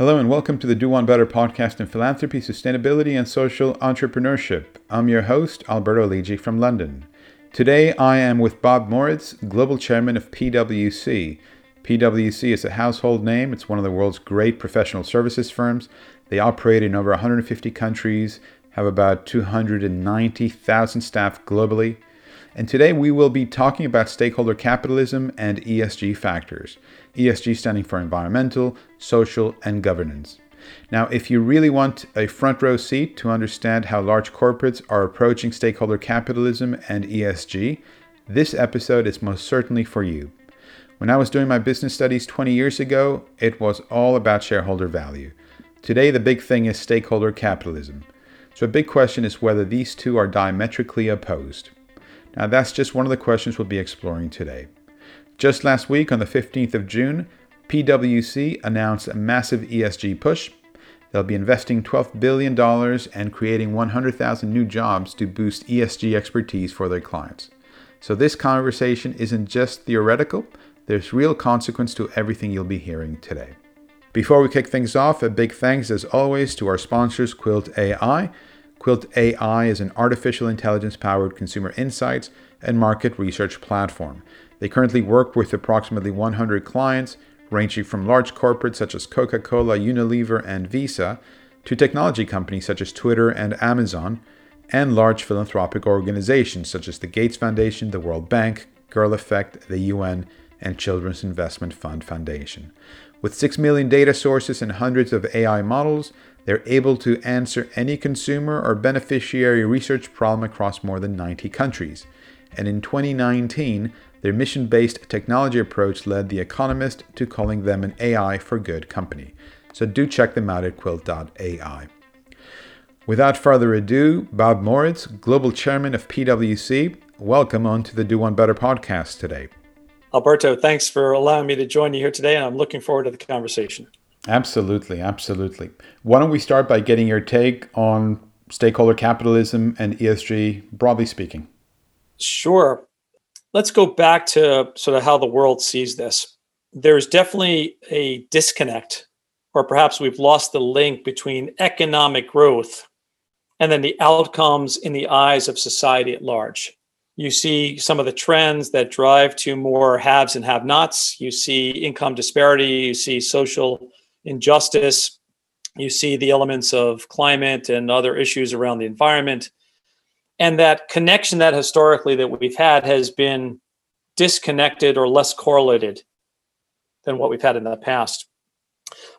Hello and welcome to the Do One Better podcast in philanthropy, sustainability, and social entrepreneurship. I'm your host, Alberto Lidji from London. Today I am with Bob Moritz, Global Chairman of PwC. PwC is a household name, it's one of the world's great professional services firms. They operate in over 150 countries, have about 290,000 staff globally. And today we will be talking about stakeholder capitalism and ESG factors. ESG standing for environmental, social, and governance. Now, if you really want a front row seat to understand how large corporates are approaching stakeholder capitalism and ESG, this episode is most certainly for you. When I was doing my business studies 20 years ago, it was all about shareholder value. Today, the big thing is stakeholder capitalism. So, a big question is whether these two are diametrically opposed. Now, that's just one of the questions we'll be exploring today. Just last week, on the 15th of June, PwC announced a massive ESG push. They'll be investing $12 billion and creating 100,000 new jobs to boost ESG expertise for their clients. So, this conversation isn't just theoretical, there's real consequence to everything you'll be hearing today. Before we kick things off, a big thanks as always to our sponsors, Quilt AI. Quilt AI is an artificial intelligence powered consumer insights and market research platform. They currently work with approximately 100 clients, ranging from large corporates such as Coca Cola, Unilever, and Visa, to technology companies such as Twitter and Amazon, and large philanthropic organizations such as the Gates Foundation, the World Bank, Girl Effect, the UN, and Children's Investment Fund Foundation. With 6 million data sources and hundreds of AI models, they're able to answer any consumer or beneficiary research problem across more than 90 countries. And in 2019, their mission based technology approach led The Economist to calling them an AI for good company. So do check them out at quilt.ai. Without further ado, Bob Moritz, Global Chairman of PwC, welcome on to the Do One Better podcast today. Alberto, thanks for allowing me to join you here today, and I'm looking forward to the conversation. Absolutely, absolutely. Why don't we start by getting your take on stakeholder capitalism and ESG, broadly speaking? Sure. Let's go back to sort of how the world sees this. There's definitely a disconnect, or perhaps we've lost the link between economic growth and then the outcomes in the eyes of society at large. You see some of the trends that drive to more haves and have nots. You see income disparity. You see social injustice. You see the elements of climate and other issues around the environment. And that connection that historically that we've had has been disconnected or less correlated than what we've had in the past.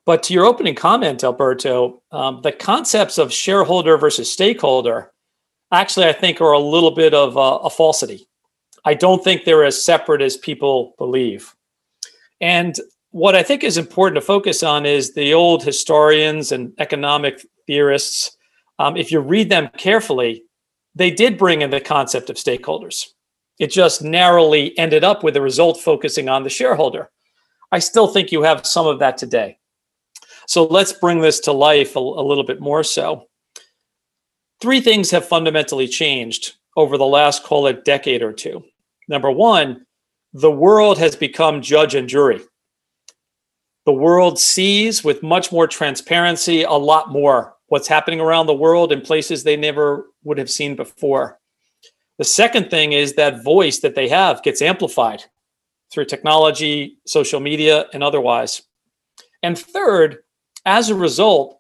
But to your opening comment, Alberto, um, the concepts of shareholder versus stakeholder actually, I think, are a little bit of a, a falsity. I don't think they're as separate as people believe. And what I think is important to focus on is the old historians and economic theorists. Um, if you read them carefully, they did bring in the concept of stakeholders. It just narrowly ended up with the result focusing on the shareholder. I still think you have some of that today. So let's bring this to life a, a little bit more so. Three things have fundamentally changed over the last, call it, decade or two. Number one, the world has become judge and jury the world sees with much more transparency a lot more what's happening around the world in places they never would have seen before. The second thing is that voice that they have gets amplified through technology, social media, and otherwise. And third, as a result,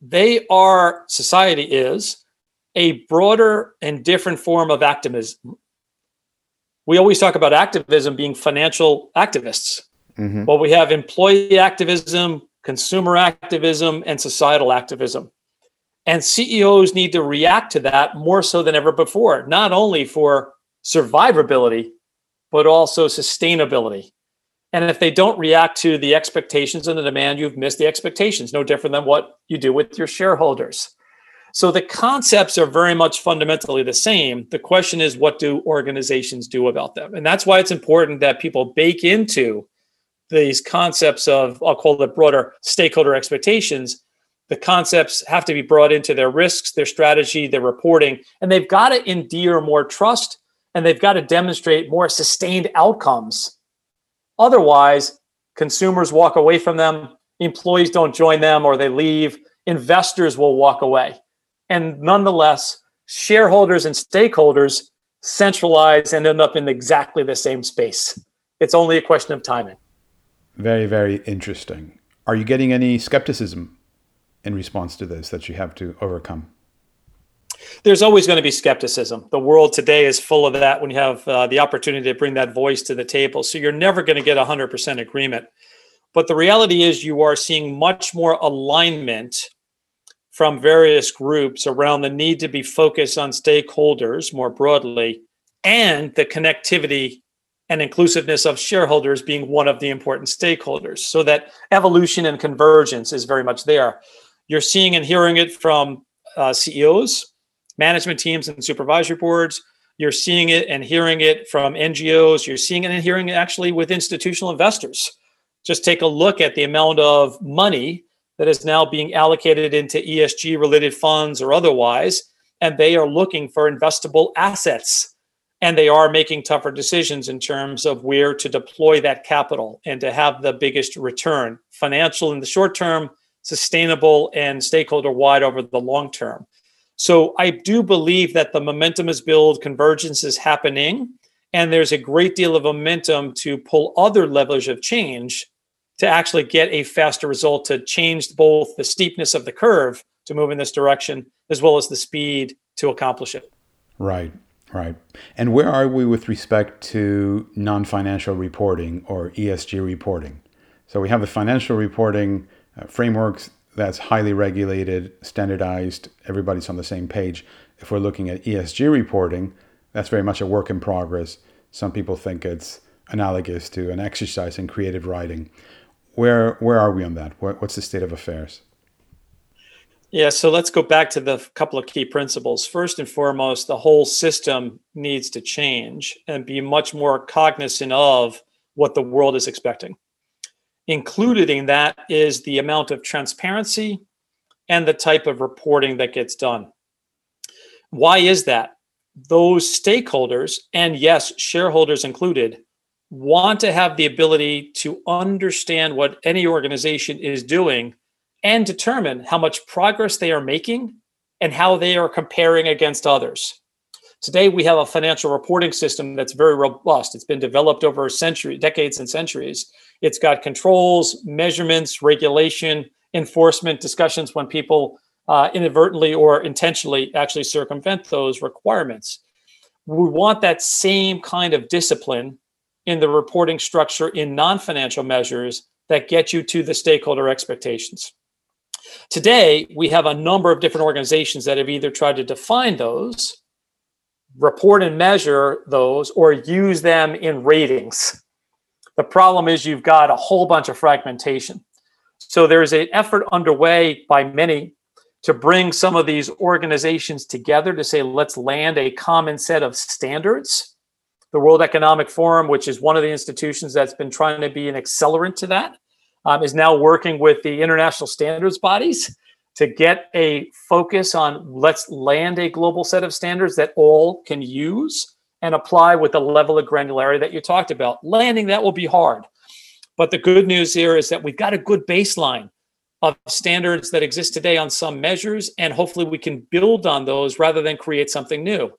they are, society is, a broader and different form of activism. We always talk about activism being financial activists. Mm-hmm. Well, we have employee activism, consumer activism, and societal activism. And CEOs need to react to that more so than ever before, not only for survivability, but also sustainability. And if they don't react to the expectations and the demand, you've missed the expectations, no different than what you do with your shareholders. So the concepts are very much fundamentally the same. The question is, what do organizations do about them? And that's why it's important that people bake into these concepts of I'll call the broader stakeholder expectations, the concepts have to be brought into their risks, their strategy, their reporting, and they've got to endear more trust and they've got to demonstrate more sustained outcomes. Otherwise, consumers walk away from them employees don't join them or they leave, investors will walk away. And nonetheless, shareholders and stakeholders centralize and end up in exactly the same space. It's only a question of timing. Very, very interesting. Are you getting any skepticism in response to this that you have to overcome? There's always going to be skepticism. The world today is full of that when you have uh, the opportunity to bring that voice to the table. So you're never going to get 100% agreement. But the reality is, you are seeing much more alignment from various groups around the need to be focused on stakeholders more broadly and the connectivity and inclusiveness of shareholders being one of the important stakeholders. So that evolution and convergence is very much there. You're seeing and hearing it from uh, CEOs, management teams, and supervisory boards. You're seeing it and hearing it from NGOs. You're seeing it and hearing it actually with institutional investors. Just take a look at the amount of money that is now being allocated into ESG related funds or otherwise, and they are looking for investable assets. And they are making tougher decisions in terms of where to deploy that capital and to have the biggest return, financial in the short term, sustainable, and stakeholder wide over the long term. So I do believe that the momentum is built, convergence is happening, and there's a great deal of momentum to pull other levels of change to actually get a faster result to change both the steepness of the curve to move in this direction as well as the speed to accomplish it. Right, right. And where are we with respect to non financial reporting or ESG reporting? So we have the financial reporting uh, frameworks that's highly regulated, standardized, everybody's on the same page. If we're looking at ESG reporting, that's very much a work in progress. Some people think it's analogous to an exercise in creative writing. Where where are we on that? What's the state of affairs? Yeah, so let's go back to the couple of key principles. First and foremost, the whole system needs to change and be much more cognizant of what the world is expecting. Included in that is the amount of transparency and the type of reporting that gets done. Why is that? Those stakeholders, and yes, shareholders included, want to have the ability to understand what any organization is doing and determine how much progress they are making and how they are comparing against others. Today, we have a financial reporting system that's very robust. It's been developed over century, decades and centuries. It's got controls, measurements, regulation, enforcement discussions when people uh, inadvertently or intentionally actually circumvent those requirements. We want that same kind of discipline in the reporting structure in non financial measures that get you to the stakeholder expectations. Today, we have a number of different organizations that have either tried to define those report and measure those or use them in ratings. The problem is you've got a whole bunch of fragmentation. So there's an effort underway by many to bring some of these organizations together to say, let's land a common set of standards. The World Economic Forum, which is one of the institutions that's been trying to be an accelerant to that, um, is now working with the international standards bodies to get a focus on let's land a global set of standards that all can use and apply with the level of granularity that you talked about. Landing that will be hard. But the good news here is that we've got a good baseline of standards that exist today on some measures, and hopefully we can build on those rather than create something new.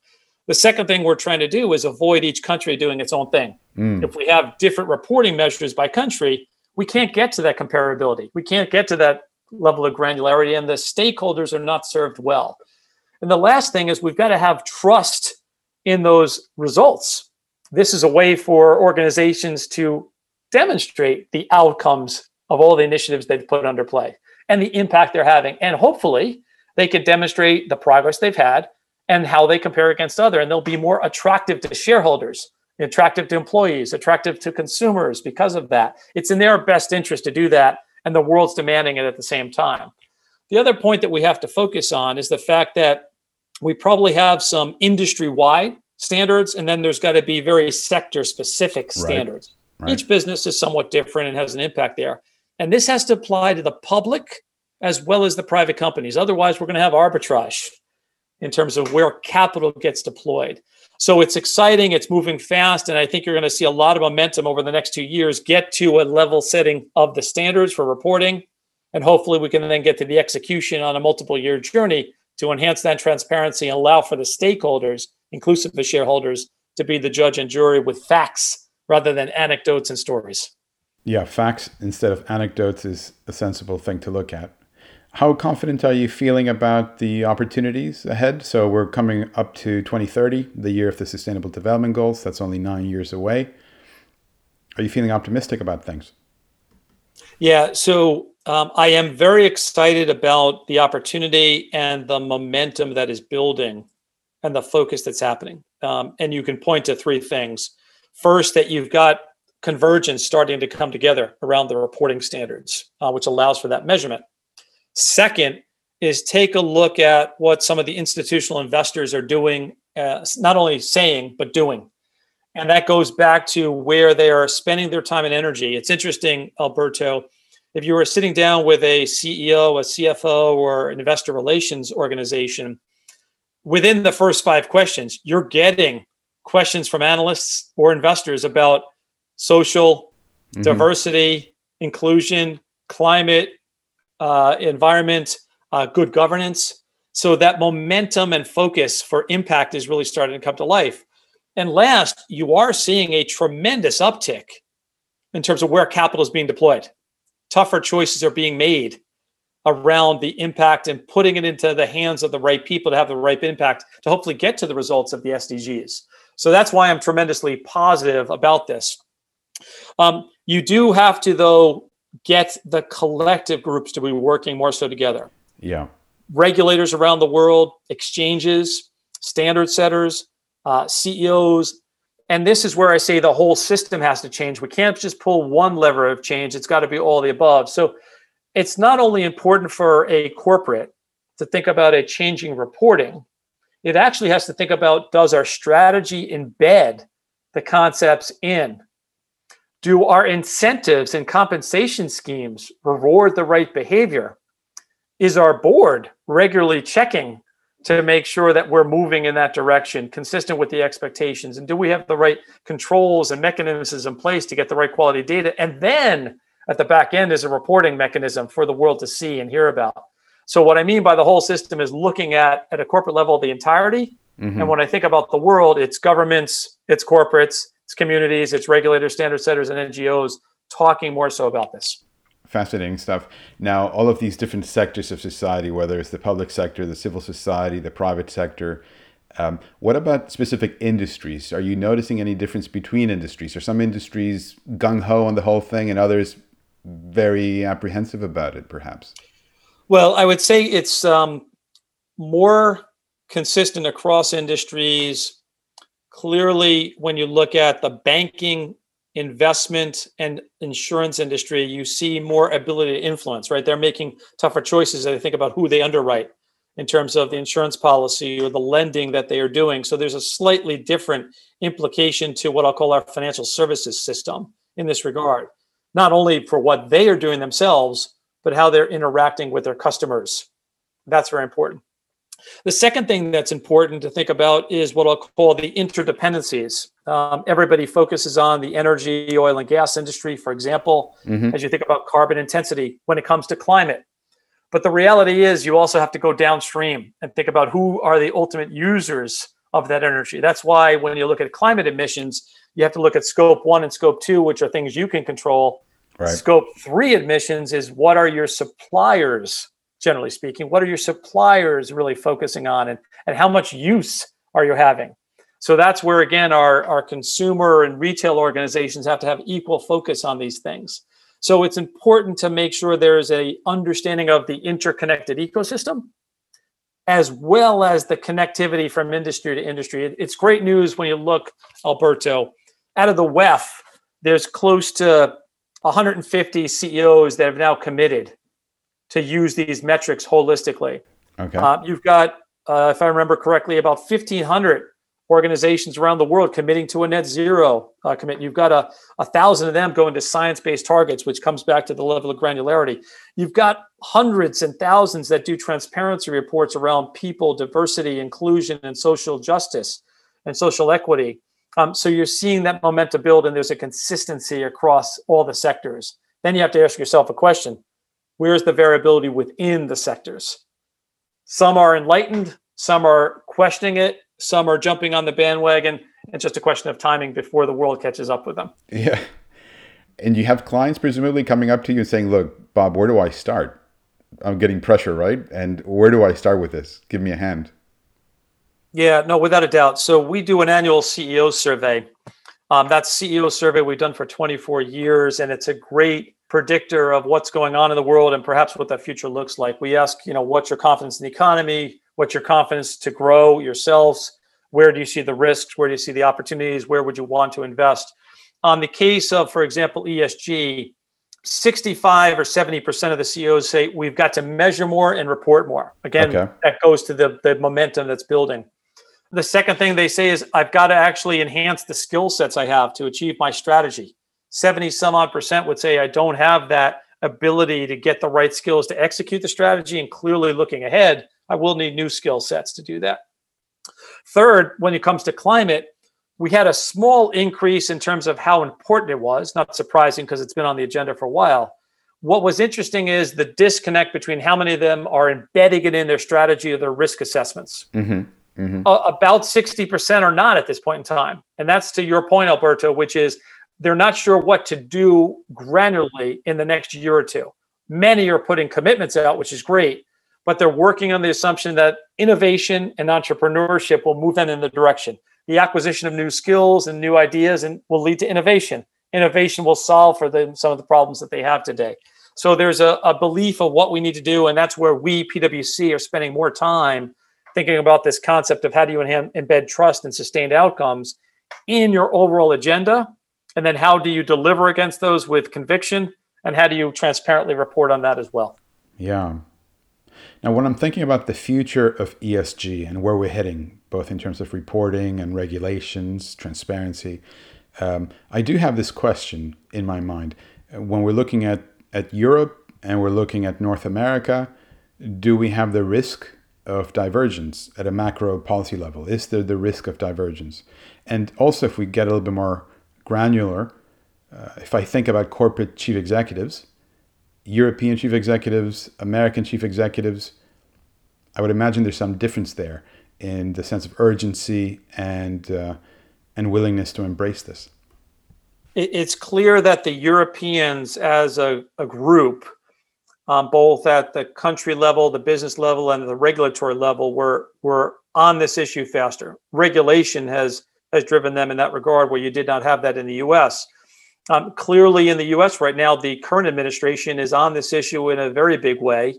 The second thing we're trying to do is avoid each country doing its own thing. Mm. If we have different reporting measures by country, we can't get to that comparability. We can't get to that level of granularity, and the stakeholders are not served well. And the last thing is we've got to have trust in those results. This is a way for organizations to demonstrate the outcomes of all the initiatives they've put under play and the impact they're having. And hopefully, they can demonstrate the progress they've had and how they compare against other and they'll be more attractive to shareholders attractive to employees attractive to consumers because of that it's in their best interest to do that and the world's demanding it at the same time. The other point that we have to focus on is the fact that we probably have some industry wide standards, and then there's got to be very sector specific standards. Right. Right. Each business is somewhat different and has an impact there. And this has to apply to the public as well as the private companies. Otherwise, we're going to have arbitrage in terms of where capital gets deployed. So it's exciting, it's moving fast, and I think you're going to see a lot of momentum over the next two years get to a level setting of the standards for reporting And hopefully, we can then get to the execution on a multiple year journey to enhance that transparency and allow for the stakeholders, inclusive of shareholders, to be the judge and jury with facts rather than anecdotes and stories. Yeah, facts instead of anecdotes is a sensible thing to look at. How confident are you feeling about the opportunities ahead? So we're coming up to 2030, the year of the Sustainable Development Goals. That's only nine years away. Are you feeling optimistic about things? Yeah, so um, I am very excited about the opportunity and the momentum that is building and the focus that's happening. Um, and you can point to three things. First, that you've got convergence starting to come together around the reporting standards, uh, which allows for that measurement. Second is take a look at what some of the institutional investors are doing, uh, not only saying, but doing. And that goes back to where they are spending their time and energy. It's interesting, Alberto, if you were sitting down with a CEO, a CFO, or an investor relations organization, within the first five questions, you're getting questions from analysts or investors about social, mm-hmm. diversity, inclusion, climate, uh, environment, uh, good governance. So that momentum and focus for impact is really starting to come to life. And last, you are seeing a tremendous uptick in terms of where capital is being deployed. Tougher choices are being made around the impact and putting it into the hands of the right people to have the right impact to hopefully get to the results of the SDGs. So that's why I'm tremendously positive about this. Um, you do have to, though, get the collective groups to be working more so together. Yeah. Regulators around the world, exchanges, standard setters, uh, CEOs. And this is where I say the whole system has to change. We can't just pull one lever of change, it's got to be all the above. So it's not only important for a corporate to think about a changing reporting, it actually has to think about does our strategy embed the concepts in do our incentives and compensation schemes reward the right behavior? Is our board regularly checking to make sure that we're moving in that direction, consistent with the expectations? And do we have the right controls and mechanisms in place to get the right quality data? And then at the back end is a reporting mechanism for the world to see and hear about. So what I mean by the whole system is looking at at a corporate level the entirety. Mm-hmm. And when I think about the world, it's governments, it's corporates, it's communities, it's regulators, standard setters, and NGOs talking more so about this. Fascinating stuff. Now, all of these different sectors of society, whether it's the public sector, the civil society, the private sector, um, what about specific industries? Are you noticing any difference between industries? Are some industries gung ho on the whole thing and others very apprehensive about it, perhaps? Well, I would say it's um, more consistent across industries clearly when you look at the banking investment and insurance industry you see more ability to influence right? They're making tougher choices as they think about who they underwrite in terms of the insurance policy or the lending that they are doing. So there's a slightly different implication to what i'll call our financial services system in this regard not only for what they are doing themselves but how they're interacting with their customers. That's very important the second thing that's important to think about is what I'll call the interdependencies. Um, everybody focuses on the energy, oil, and gas industry, for example, mm-hmm. as you think about carbon intensity when it comes to climate. But the reality is, you also have to go downstream and think about who are the ultimate users of that energy. That's why when you look at climate emissions, you have to look at scope one and scope two, which are things you can control. Right. Scope three emissions is what are your suppliers generally speaking? What are your suppliers really focusing on and, and how much use are you having? So that's where, again, our, our consumer and retail organizations have to have equal focus on these things. So it's important to make sure there's a understanding of the interconnected ecosystem as well as the connectivity from industry to industry. It's great news when you look, Alberto, out of the WEF, there's close to 150 CEOs that have now committed to use these metrics holistically. Okay. Uh, you've got, uh, if I remember correctly, about 1,500 organizations around the world committing to a net zero uh, commit. You've got a, a thousand of them going to science-based targets, which comes back to the level of granularity. You've got hundreds and thousands that do transparency reports around people, diversity, inclusion, and social justice and social equity. Um, so you're seeing that momentum build, and there's a consistency across all the sectors. Then you have to ask yourself a question: Where's the variability within the sectors? Some are enlightened, some are questioning it, some are jumping on the bandwagon. It's just a question of timing before the world catches up with them. Yeah. And you have clients presumably coming up to you and saying, Look, Bob, where do I start? I'm getting pressure, right? And where do I start with this? Give me a hand. Yeah, no, without a doubt. So we do an annual CEO survey. Um, that's CEO survey we've done for 24 years, and it's a great predictor of what's going on in the world and perhaps what that future looks like. We ask, you know, what's your confidence in the economy? What's your confidence to grow yourselves? Where do you see the risks? Where do you see the opportunities? Where would you want to invest? On the case of, for example, ESG, 65 or 70% of the CEOs say we've got to measure more and report more. Again, okay. that goes to the, the momentum that's building. The second thing they say is I've got to actually enhance the skill sets I have to achieve my strategy. 70 some odd percent would say I don't have that ability to get the right skills to execute the strategy. And clearly looking ahead, I will need new skill sets to do that. Third, when it comes to climate, we had a small increase in terms of how important it was. Not surprising because it's been on the agenda for a while. What was interesting is the disconnect between how many of them are embedding it in their strategy or their risk assessments. Mm-hmm. Mm-hmm. Uh, about 60% are not at this point in time. And that's to your point, Alberto, which is they're not sure what to do granularly in the next year or two. Many are putting commitments out, which is great, but they're working on the assumption that innovation and entrepreneurship will move them in the direction. The acquisition of new skills and new ideas and will lead to innovation. Innovation will solve for them some of the problems that they have today. So there's a, a belief of what we need to do, and that's where we PwC are spending more time thinking about this concept of how do you embed trust and sustained outcomes in your overall agenda and then how do you deliver against those with conviction and how do you transparently report on that as well yeah now when i'm thinking about the future of esg and where we're heading both in terms of reporting and regulations transparency um, i do have this question in my mind when we're looking at, at europe and we're looking at north america do we have the risk of divergence at a macro policy level? Is there the risk of divergence? And also, if we get a little bit more granular, uh, if I think about corporate chief executives, European chief executives, American chief executives, I would imagine there's some difference there in the sense of urgency and uh, and willingness to embrace this. It's clear that the Europeans, as a, a group, um, both at the country level, the business level, and the regulatory level, were were on this issue faster. Regulation has has driven them in that regard, where you did not have that in the U.S. Um, clearly, in the U.S. right now, the current administration is on this issue in a very big way.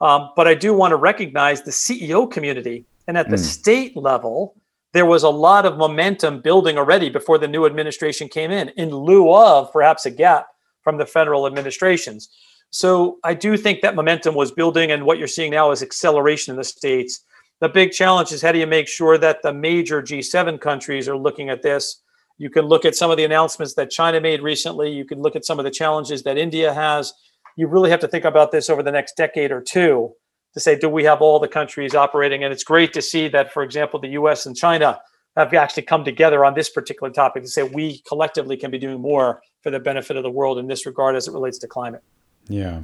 Um, but I do want to recognize the CEO community, and at the mm. state level, there was a lot of momentum building already before the new administration came in, in lieu of perhaps a gap from the federal administrations. So I do think that momentum was building, and what you're seeing now is acceleration in the states. The big challenge is how do you make sure that the major G7 countries are looking at this? You can look at some of the announcements that China made recently. You can look at some of the challenges that India has. You really have to think about this over the next decade or two to say, do we have all the countries operating? And it's great to see that, for example, the US and China have actually come together on this particular topic to say we collectively can be doing more for the benefit of the world in this regard as it relates to climate. Yeah.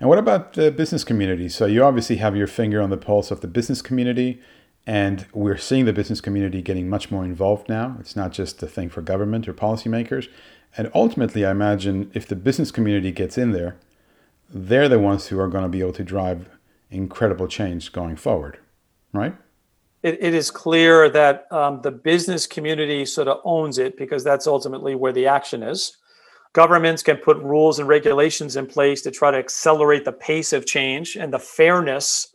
And what about the business community? So you obviously have your finger on the pulse of the business community, and we're seeing the business community getting much more involved now. It's not just a thing for government or policymakers. And ultimately, I imagine if the business community gets in there, they're the ones who are going to be able to drive incredible change going forward, right? It, it is clear that um, the business community sort of owns it because that's ultimately where the action is. Governments can put rules and regulations in place to try to accelerate the pace of change and the fairness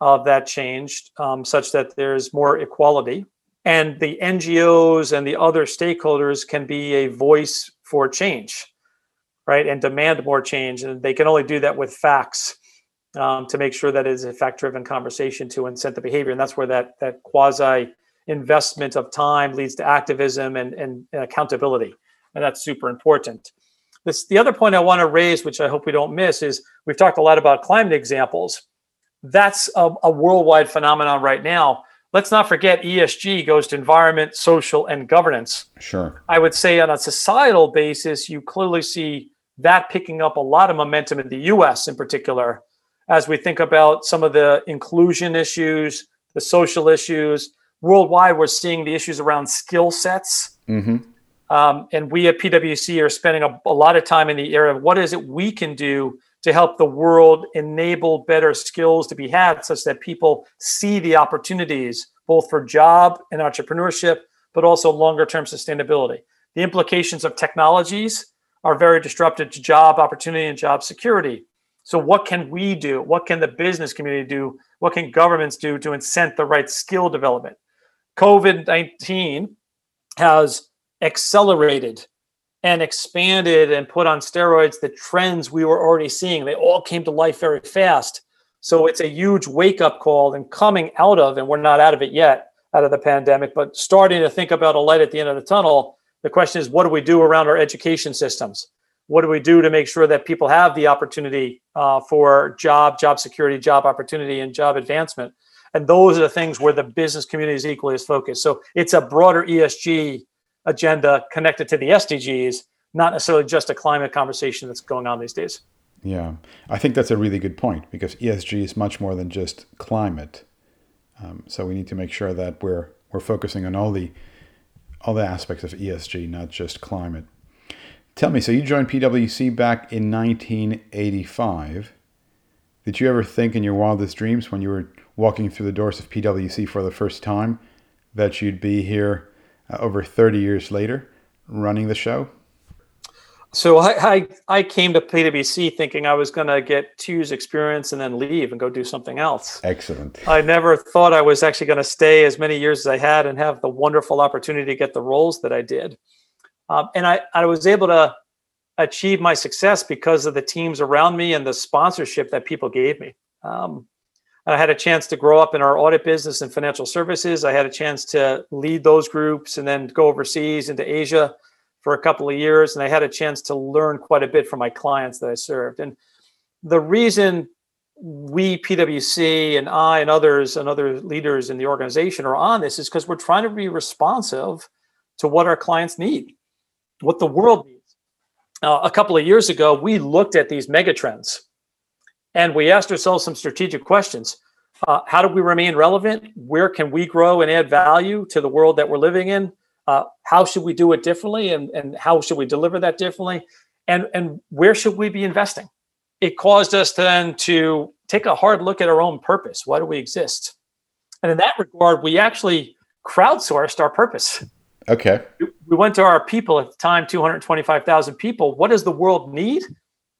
of that change um, such that there's more equality. And the NGOs and the other stakeholders can be a voice for change, right? And demand more change. And they can only do that with facts um, to make sure that it is a fact driven conversation to incent the behavior. And that's where that, that quasi investment of time leads to activism and, and, and accountability and that's super important. This, the other point I want to raise, which I hope we don't miss, is we've talked a lot about climate examples. That's a, a worldwide phenomenon right now. Let's not forget ESG goes to environment, social, and governance. Sure. I would say on a societal basis, you clearly see that picking up a lot of momentum in the US in particular, as we think about some of the inclusion issues, the social issues. Worldwide, we're seeing the issues around skill sets. Mm-hmm. Um, and we at PwC are spending a, a lot of time in the area of what is it we can do to help the world enable better skills to be had such that people see the opportunities both for job and entrepreneurship, but also longer term sustainability. The implications of technologies are very disruptive to job opportunity and job security. So, what can we do? What can the business community do? What can governments do to incent the right skill development? COVID 19 has accelerated and expanded and put on steroids the trends we were already seeing. They all came to life very fast. So it's a huge wake up call and coming out of, and we're not out of it yet, out of the pandemic, but starting to think about a light at the end of the tunnel. The question is, what do we do around our education systems? What do we do to make sure that people have the opportunity uh, for job, job security, job opportunity, and job advancement? And those are the things where the business community is equally as focused. So it's a broader ESG agenda connected to the SDGs, not necessarily just a climate conversation that's going on these days. Yeah, I think that's a really good point because ESG is much more than just climate. Um, so we need to make sure that we're we're focusing on all the all the aspects of ESG, not just climate. Tell me, so you joined PwC back in 1985. Did you ever think in your wildest dreams when you were walking through the doors of PwC for the first time that you'd be here uh, over 30 years later running the show? So I, I, I came to PwC thinking I was going to get two years experience and then leave and go do something else. Excellent. I never thought I was actually going to stay as many years as I had and have the wonderful opportunity to get the roles that I did. Um, and I, I was able to achieve my success because of the teams around me and the sponsorship that people gave me. Um, I had a chance to grow up in our audit business and financial services. I had a chance to lead those groups and then go overseas into Asia for a couple of years. And I had a chance to learn quite a bit from my clients that I served. And the reason we, PwC, and I, and others, and other leaders in the organization are on this is because we're trying to be responsive to what our clients need, what the world needs. Uh, a couple of years ago, we looked at these megatrends and we asked ourselves some strategic questions. Uh, how do we remain relevant? Where can we grow and add value to the world that we're living in? Uh, how should we do it differently and, and how should we deliver that differently? And, and where should we be investing? It caused us then to take a hard look at our own purpose. Why do we exist? And in that regard, we actually crowdsourced our purpose. Okay. We went to our people at the time, 225,000 people. What does the world need?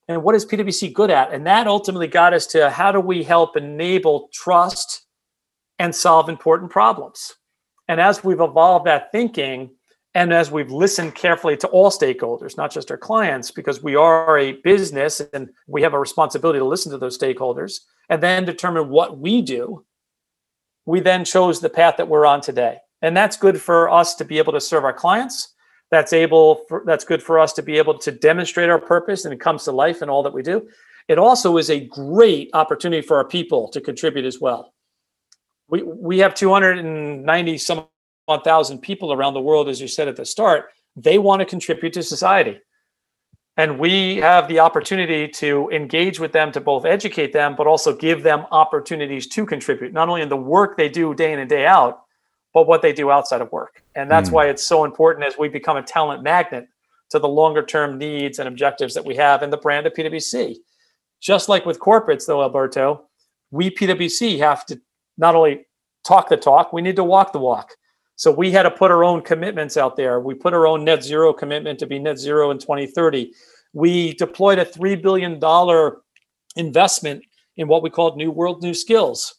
And what is PwC good at? And that ultimately got us to how do we help enable trust and solve important problems? And as we've evolved that thinking, and as we've listened carefully to all stakeholders, not just our clients, because we are a business and we have a responsibility to listen to those stakeholders and then determine what we do, we then chose the path that we're on today. And that's good for us to be able to serve our clients that's able for, that's good for us to be able to demonstrate our purpose and it comes to life in all that we do. It also is a great opportunity for our people to contribute as well. We we have 290 some thousand people around the world as you said at the start they want to contribute to society. And we have the opportunity to engage with them to both educate them but also give them opportunities to contribute not only in the work they do day in and day out but what they do outside of work. And that's mm. why it's so important as we become a talent magnet to the longer term needs and objectives that we have in the brand of PwC. Just like with corporates, though, Alberto, we PwC have to not only talk the talk, we need to walk the walk. So we had to put our own commitments out there. We put our own net zero commitment to be net zero in 2030. We deployed a $3 billion investment in what we called New World, New Skills.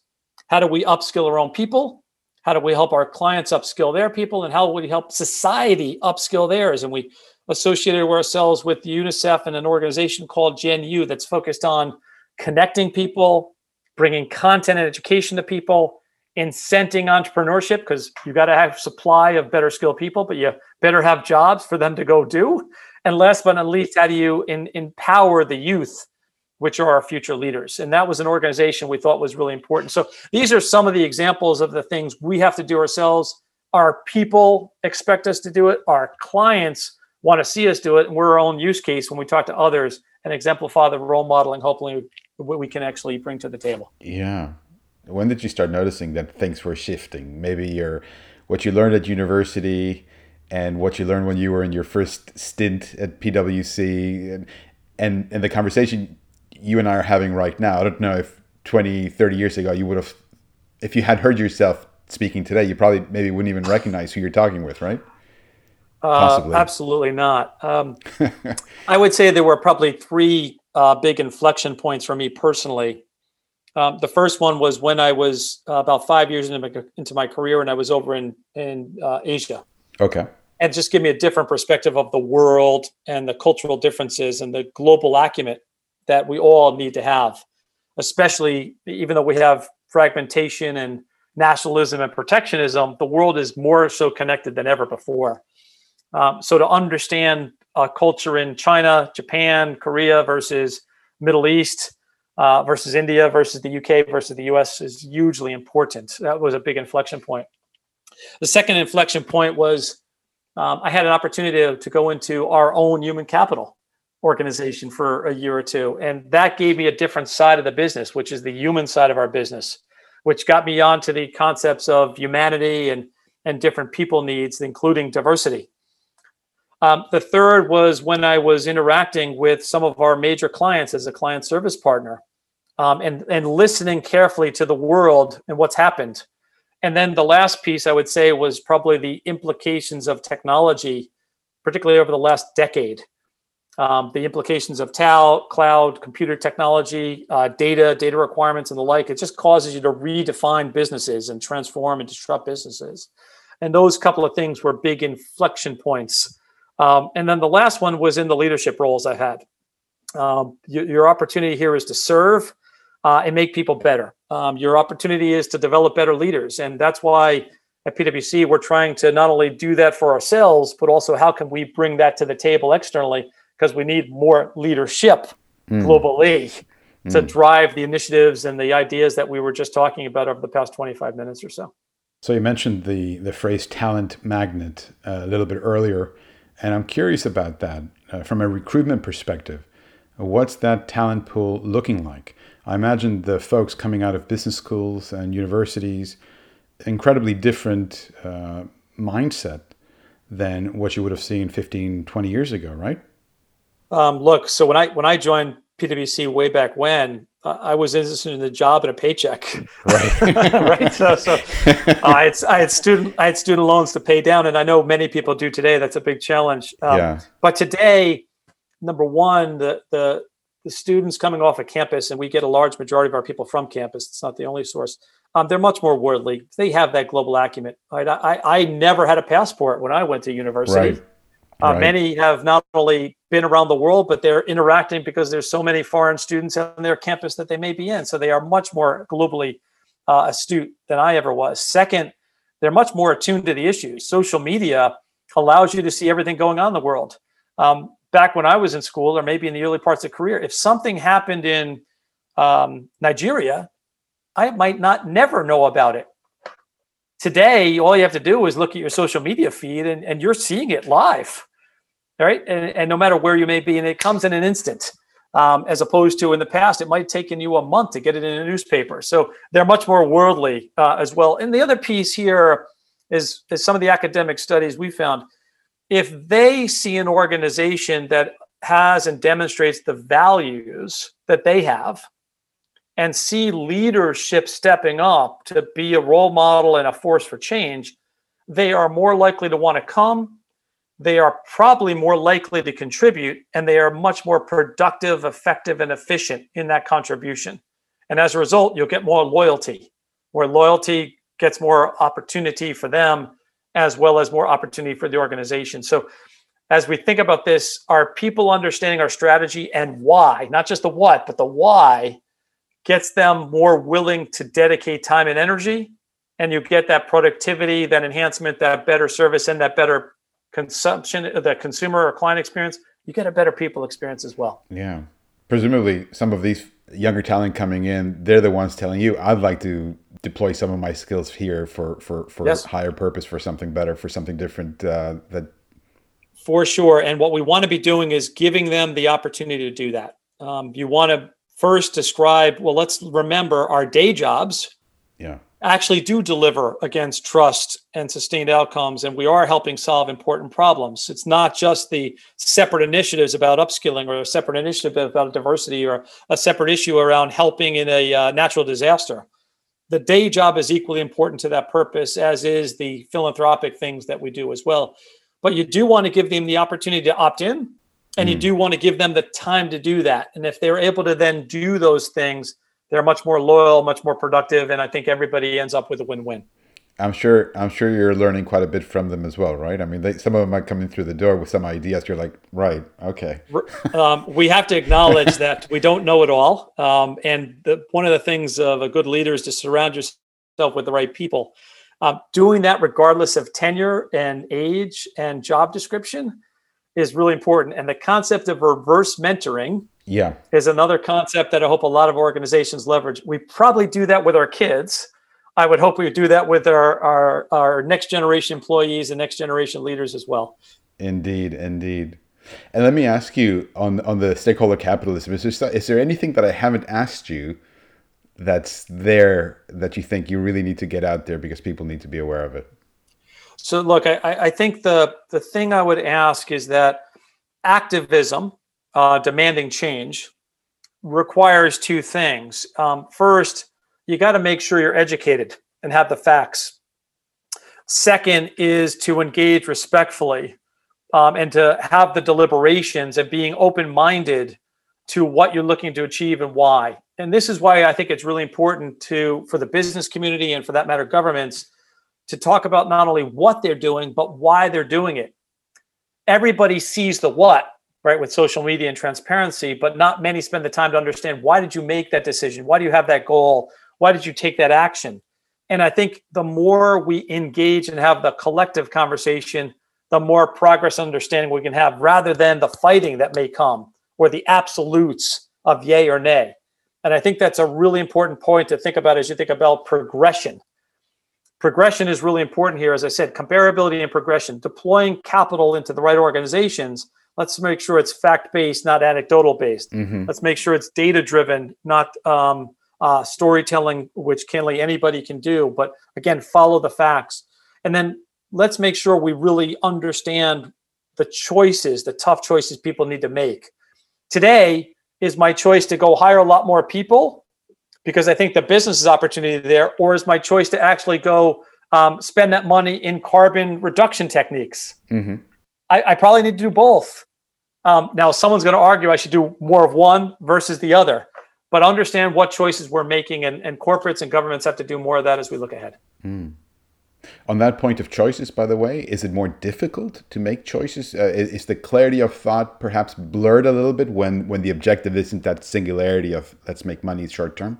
How do we upskill our own people? How do we help our clients upskill their people? And how will we help society upskill theirs? And we associated ourselves with UNICEF and an organization called Gen U that's focused on connecting people, bringing content and education to people, incenting entrepreneurship because you got to have supply of better skilled people, but you better have jobs for them to go do. And last but not least, how do you in, empower the youth which are our future leaders. And that was an organization we thought was really important. So these are some of the examples of the things we have to do ourselves. Our people expect us to do it. Our clients want to see us do it. And we're our own use case when we talk to others and exemplify the role modeling, hopefully, what we can actually bring to the table. Yeah. When did you start noticing that things were shifting? Maybe your what you learned at university and what you learned when you were in your first stint at PwC and and, and the conversation you and I are having right now. I don't know if 20, 30 years ago you would have if you had heard yourself speaking today, you probably maybe wouldn't even recognize who you're talking with, right? Uh, absolutely not. Um, I would say there were probably three uh, big inflection points for me personally. Um, the first one was when I was uh, about five years into my, into my career, and I was over in in uh, Asia. Okay. And just give me a different perspective of the world and the cultural differences and the global acumen that we all need to have, especially even though we have fragmentation and nationalism and protectionism, the world is more so connected than ever before. Um, so to understand uh, culture in China, Japan, Korea versus Middle East uh, versus India versus the UK versus the US is hugely important. That was a big inflection point. The second inflection point was um, I had an opportunity to, to go into our own human capital organization for a year or two. And that gave me a different side of the business, which is the human side of our business, which got me onto the concepts of humanity and, and different people needs, including diversity. Um, the third was when I was interacting with some of our major clients as a client service partner um, and, and listening carefully to the world and what's happened. And then the last piece I would say was probably the implications of technology, particularly over the last decade. Um, the implications of cloud, computer technology, uh, data, data requirements, and the like. It just causes you to redefine businesses and transform and disrupt businesses. And those couple of things were big inflection points um, and then the last one was in the leadership roles I had. Um, your, your, opportunity here is to serve uh, and make people better. Um, your opportunity is to develop better leaders. And that's why at PwC, we're trying to not only do that for ourselves, but also how can we bring that to the table externally? Because we need more leadership mm. globally mm. to drive the initiatives and the ideas that we were just talking about over the past 25 minutes or so. So you mentioned the, the phrase talent magnet uh, a little bit earlier. And I'm curious about that uh, from a recruitment perspective. What's that talent pool looking like? I imagine the folks coming out of business schools and universities, incredibly different uh, mindset than what you would have seen 15, 20 years ago, right? Um, look, so when I when I joined PwC way back when, I was interested in the job and a paycheck. Right. right. So, so uh, I, had, I had student I had student loans to pay down, and I know many people do today. That's a big challenge. Um, yeah. But today, number one, the the the students coming off of campus, and we get a large majority of our people from campus. It's not the only source. Um, they're much more worldly. They have that global acumen. Right? I, I never had a passport when I went to university. Right. Uh, right. Many have not only been around the world, but they're interacting because there's so many foreign students on their campus that they may be in. So they are much more globally uh, astute than I ever was. Second, they're much more attuned to the issues. Social media allows you to see everything going on in the world. Um, back when I was in school, or maybe in the early parts of career, if something happened in um, Nigeria, I might not never know about it. Today, all you have to do is look at your social media feed, and, and you're seeing it live right? And, and no matter where you may be, and it comes in an instant. Um, as opposed to in the past, it might have taken you a month to get it in a newspaper. So they're much more worldly uh, as well. And the other piece here is, is some of the academic studies we found. If they see an organization that has and demonstrates the values that they have, and see leadership stepping up to be a role model and a force for change, they are more likely to want to come they are probably more likely to contribute and they are much more productive, effective, and efficient in that contribution. And as a result, you'll get more loyalty, where loyalty gets more opportunity for them as well as more opportunity for the organization. So, as we think about this, are people understanding our strategy and why, not just the what, but the why gets them more willing to dedicate time and energy. And you get that productivity, that enhancement, that better service, and that better consumption, the consumer or client experience, you get a better people experience as well. Yeah. Presumably, some of these younger talent coming in, they're the ones telling you, I'd like to deploy some of my skills here for for for yes. higher purpose, for something better, for something different. Uh, that For sure. And what we want to be doing is giving them the opportunity to do that. Um, you want to first describe, well, let's remember our day jobs. Yeah. Actually, do deliver against trust and sustained outcomes, and we are helping solve important problems. It's not just the separate initiatives about upskilling, or a separate initiative about diversity, or a separate issue around helping in a uh, natural disaster. The day job is equally important to that purpose, as is the philanthropic things that we do as well. But you do want to give them the opportunity to opt in and mm. you do want to give them the time to do that. And if they're able to then do those things, they're much more loyal, much more productive, and I think everybody ends up with a win-win. I'm sure. I'm sure you're learning quite a bit from them as well, right? I mean, they, some of them might come in through the door with some ideas. You're like, right, okay. um, we have to acknowledge that we don't know it all, um, and the, one of the things of a good leader is to surround yourself with the right people. Um, doing that regardless of tenure and age and job description is really important. And the concept of reverse mentoring yeah. is another concept that I hope a lot of organizations leverage. We probably do that with our kids. I would hope we would do that with our, our, our next generation employees and next generation leaders as well. Indeed, indeed. And let me ask you on on the stakeholder capitalism. Is there is there anything that I haven't asked you that's there that you think you really need to get out there because people need to be aware of it? So look, I, I think the the thing I would ask is that activism, uh, demanding change, requires two things. Um, first, you got to make sure you're educated and have the facts. Second is to engage respectfully um, and to have the deliberations and being open minded to what you're looking to achieve and why. And this is why I think it's really important to for the business community and for that matter governments to talk about not only what they're doing, but why they're doing it. Everybody sees the what, right, with social media and transparency, but not many spend the time to understand why did you make that decision? Why do you have that goal? Why did you take that action? And I think the more we engage and have the collective conversation, the more progress and understanding we can have rather than the fighting that may come or the absolutes of yay or nay. And I think that's a really important point to think about as you think about progression progression is really important here. As I said, comparability and progression, deploying capital into the right organizations. Let's make sure it's fact based, not anecdotal based. Mm-hmm. Let's make sure it's data driven, not um, uh, storytelling, which candidly anybody can do. But again, follow the facts. And then let's make sure we really understand the choices, the tough choices people need to make. Today is my choice to go hire a lot more people because I think the business is opportunity there, or is my choice to actually go um, spend that money in carbon reduction techniques? Mm-hmm. I, I, probably need to do both. Um, now, someone's going to argue I should do more of one versus the other, but understand what choices we're making, and, and corporates and governments have to do more of that as we look ahead. Mm. On that point of choices, by the way, is it more difficult to make choices? Uh, is, is, the clarity of thought perhaps blurred a little bit when when the objective isn't that singularity of let's make money short term?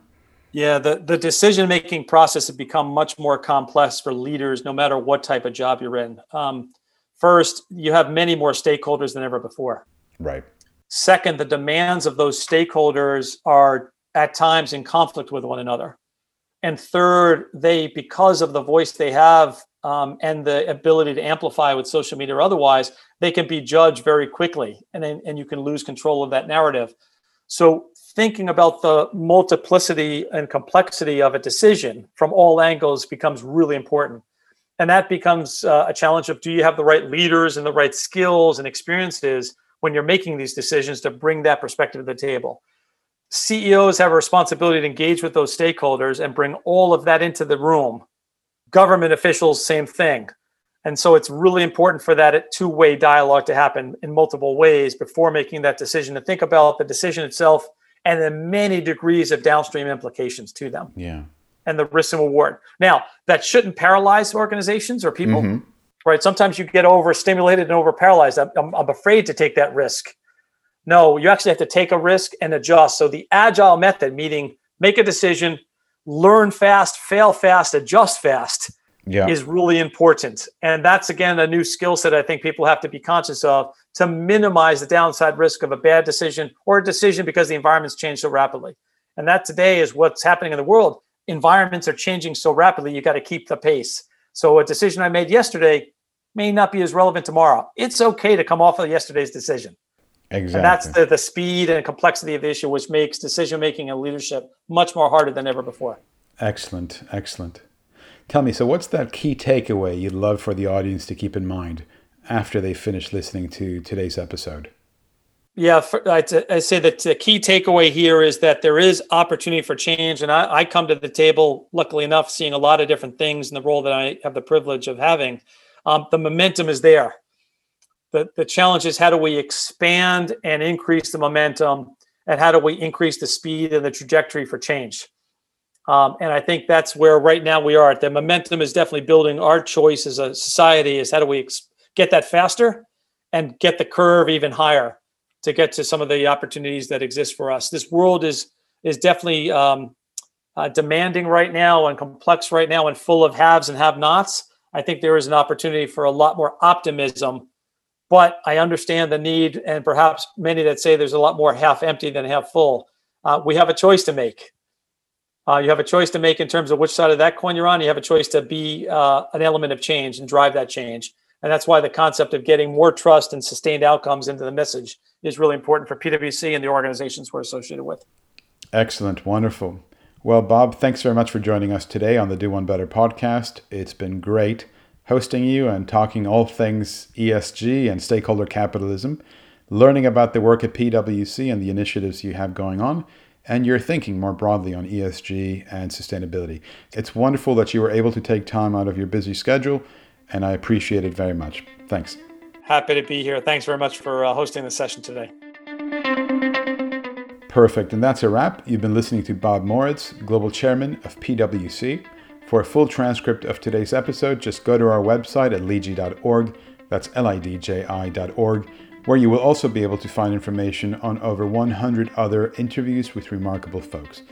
Yeah, the, the decision making process has become much more complex for leaders, no matter what type of job you're in. Um, first, you have many more stakeholders than ever before. Right. Second, the demands of those stakeholders are at times in conflict with one another. And third, they, because of the voice they have um, and the ability to amplify with social media or otherwise, they can be judged very quickly and, and you can lose control of that narrative. So thinking about the multiplicity and complexity of a decision from all angles becomes really important. And that becomes uh, a challenge of do you have the right leaders and the right skills and experiences when you're making these decisions to bring that perspective to the table. CEOs have a responsibility to engage with those stakeholders and bring all of that into the room. Government officials, same thing. And so it's really important for that two way dialogue to happen in multiple ways before making that decision to think about the decision itself and the many degrees of downstream implications to them. Yeah. And the risk and reward. Now, that shouldn't paralyze organizations or people, mm-hmm. right? Sometimes you get overstimulated and over paralyzed. I'm, I'm, I'm afraid to take that risk. No, you actually have to take a risk and adjust. So the agile method, meaning make a decision, learn fast, fail fast, adjust fast, yeah. is really important. And that's again a new skill set I think people have to be conscious of to minimize the downside risk of a bad decision or a decision because the environment's changed so rapidly. And that today is what's happening in the world. Environments are changing so rapidly, you got to keep the pace. So a decision I made yesterday may not be as relevant tomorrow. It's okay to come off of yesterday's decision. Exactly. And that's the, the speed and complexity of the issue, which makes decision making and leadership much more harder than ever before. Excellent. Excellent. Tell me, so what's that key takeaway you'd love for the audience to keep in mind after they finish listening to today's episode? Yeah, for, I, I say that the key takeaway here is that there is opportunity for change. And I, I come to the table, luckily enough, seeing a lot of different things in the role that I have the privilege of having. Um, the momentum is there the, the challenge is how do we expand and increase the momentum and how do we increase the speed and the trajectory for change um, and i think that's where right now we are the momentum is definitely building our choice as a society is how do we ex- get that faster and get the curve even higher to get to some of the opportunities that exist for us this world is is definitely um, uh, demanding right now and complex right now and full of haves and have nots i think there is an opportunity for a lot more optimism but I understand the need, and perhaps many that say there's a lot more half empty than half full. Uh, we have a choice to make. Uh, you have a choice to make in terms of which side of that coin you're on. You have a choice to be uh, an element of change and drive that change. And that's why the concept of getting more trust and sustained outcomes into the message is really important for PwC and the organizations we're associated with. Excellent. Wonderful. Well, Bob, thanks very much for joining us today on the Do One Better podcast. It's been great hosting you and talking all things ESG and stakeholder capitalism, learning about the work at PwC and the initiatives you have going on, and your thinking more broadly on ESG and sustainability. It's wonderful that you were able to take time out of your busy schedule, and I appreciate it very much. Thanks. Happy to be here. Thanks very much for uh, hosting the session today. Perfect. And that's a wrap. You've been listening to Bob Moritz, Global Chairman of PwC. For a full transcript of today's episode, just go to our website at lidji.org. That's L-I-D-J-I.org, where you will also be able to find information on over 100 other interviews with remarkable folks.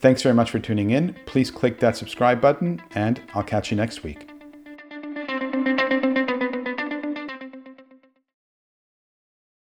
Thanks very much for tuning in. Please click that subscribe button, and I'll catch you next week.